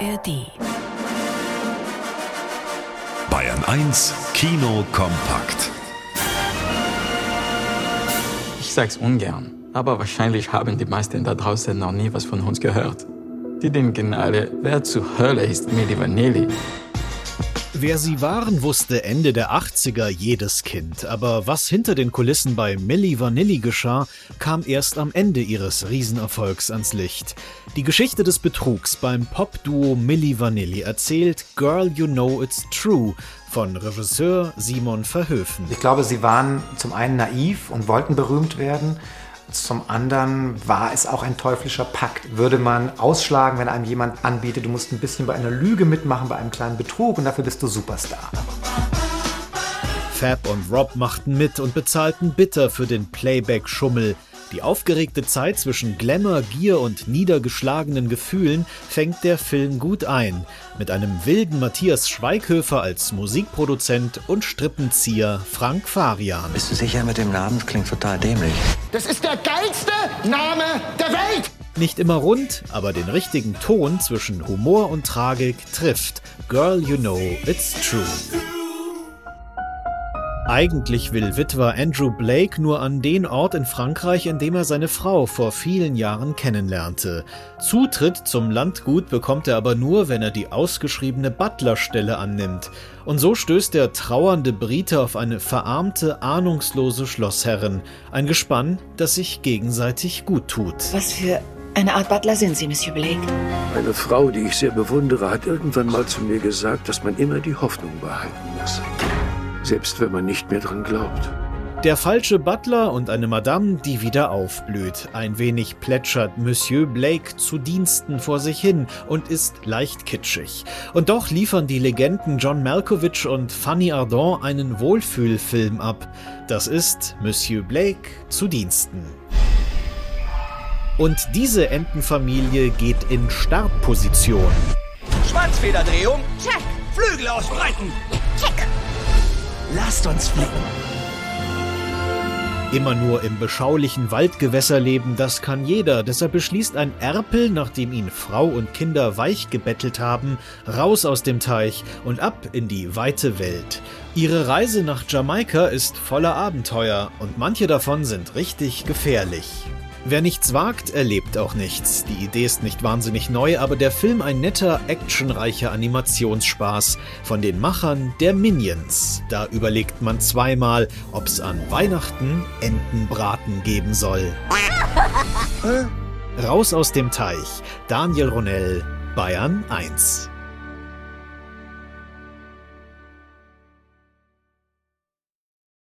ARD. Bayern 1 Kino kompakt. Ich sag's ungern, aber wahrscheinlich haben die meisten da draußen noch nie was von uns gehört. Die denken alle, wer zur Hölle ist Milli Vanilli? Wer sie waren, wusste Ende der 80er jedes Kind. Aber was hinter den Kulissen bei Milli Vanilli geschah, kam erst am Ende ihres Riesenerfolgs ans Licht. Die Geschichte des Betrugs beim Popduo Milli Vanilli erzählt Girl You Know It's True von Regisseur Simon Verhöfen. Ich glaube, sie waren zum einen naiv und wollten berühmt werden. Zum anderen war es auch ein teuflischer Pakt. Würde man ausschlagen, wenn einem jemand anbietet, du musst ein bisschen bei einer Lüge mitmachen, bei einem kleinen Betrug und dafür bist du Superstar. Fab und Rob machten mit und bezahlten bitter für den Playback-Schummel. Die aufgeregte Zeit zwischen Glamour, Gier und niedergeschlagenen Gefühlen fängt der Film gut ein. Mit einem wilden Matthias Schweighöfer als Musikproduzent und Strippenzieher Frank Farian. Bist du sicher mit dem Namen? Das klingt total dämlich. Das ist der geilste Name der Welt! Nicht immer rund, aber den richtigen Ton zwischen Humor und Tragik trifft. Girl, you know it's true. Eigentlich will Witwer Andrew Blake nur an den Ort in Frankreich, in dem er seine Frau vor vielen Jahren kennenlernte. Zutritt zum Landgut bekommt er aber nur, wenn er die ausgeschriebene Butlerstelle annimmt. Und so stößt der trauernde Brite auf eine verarmte, ahnungslose Schlossherrin. Ein Gespann, das sich gegenseitig gut tut. Was für eine Art Butler sind Sie, Monsieur Blake? Eine Frau, die ich sehr bewundere, hat irgendwann mal zu mir gesagt, dass man immer die Hoffnung behalten muss selbst wenn man nicht mehr dran glaubt. Der falsche Butler und eine Madame, die wieder aufblüht. Ein wenig plätschert Monsieur Blake zu Diensten vor sich hin und ist leicht kitschig. Und doch liefern die Legenden John Malkovich und Fanny Ardant einen Wohlfühlfilm ab. Das ist Monsieur Blake zu Diensten. Und diese Entenfamilie geht in Startposition. Schwanzfederdrehung. Check. Flügel ausbreiten. Check. Lasst uns fliegen. Immer nur im beschaulichen Waldgewässer leben, das kann jeder. Deshalb beschließt ein Erpel, nachdem ihn Frau und Kinder weich gebettelt haben, raus aus dem Teich und ab in die weite Welt. Ihre Reise nach Jamaika ist voller Abenteuer und manche davon sind richtig gefährlich. Wer nichts wagt, erlebt auch nichts. Die Idee ist nicht wahnsinnig neu, aber der Film ein netter, actionreicher Animationsspaß von den Machern der Minions. Da überlegt man zweimal, ob's an Weihnachten Entenbraten geben soll. Raus aus dem Teich. Daniel Ronell, Bayern 1.